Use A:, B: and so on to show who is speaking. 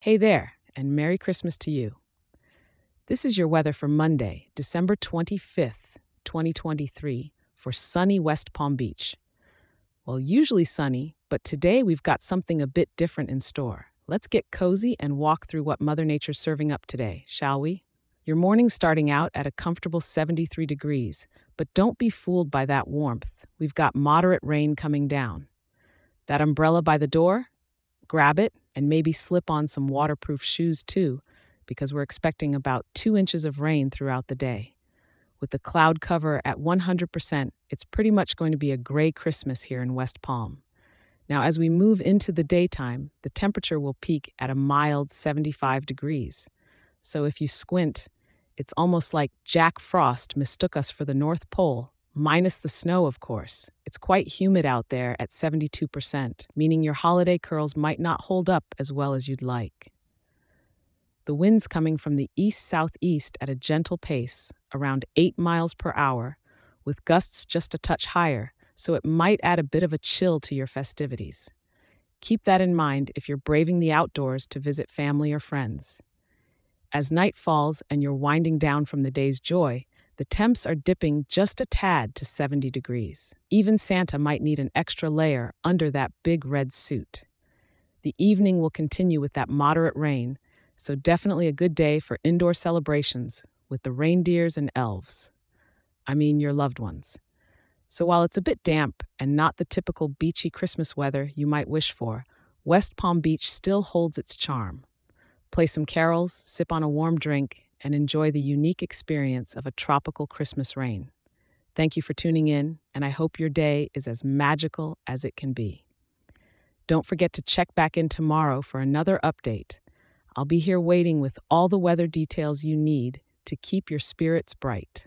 A: Hey there, and Merry Christmas to you. This is your weather for Monday, December 25th, 2023, for sunny West Palm Beach. Well, usually sunny, but today we've got something a bit different in store. Let's get cozy and walk through what Mother Nature's serving up today, shall we? Your morning's starting out at a comfortable 73 degrees, but don't be fooled by that warmth. We've got moderate rain coming down. That umbrella by the door? Grab it and maybe slip on some waterproof shoes too, because we're expecting about two inches of rain throughout the day. With the cloud cover at 100%, it's pretty much going to be a gray Christmas here in West Palm. Now, as we move into the daytime, the temperature will peak at a mild 75 degrees. So if you squint, it's almost like Jack Frost mistook us for the North Pole, minus the snow, of course. It's quite humid out there at 72%, meaning your holiday curls might not hold up as well as you'd like. The wind's coming from the east southeast at a gentle pace, around 8 miles per hour, with gusts just a touch higher, so it might add a bit of a chill to your festivities. Keep that in mind if you're braving the outdoors to visit family or friends. As night falls and you're winding down from the day's joy, the temps are dipping just a tad to 70 degrees. Even Santa might need an extra layer under that big red suit. The evening will continue with that moderate rain, so definitely a good day for indoor celebrations with the reindeers and elves. I mean, your loved ones. So while it's a bit damp and not the typical beachy Christmas weather you might wish for, West Palm Beach still holds its charm. Play some carols, sip on a warm drink, and enjoy the unique experience of a tropical Christmas rain. Thank you for tuning in, and I hope your day is as magical as it can be. Don't forget to check back in tomorrow for another update. I'll be here waiting with all the weather details you need to keep your spirits bright.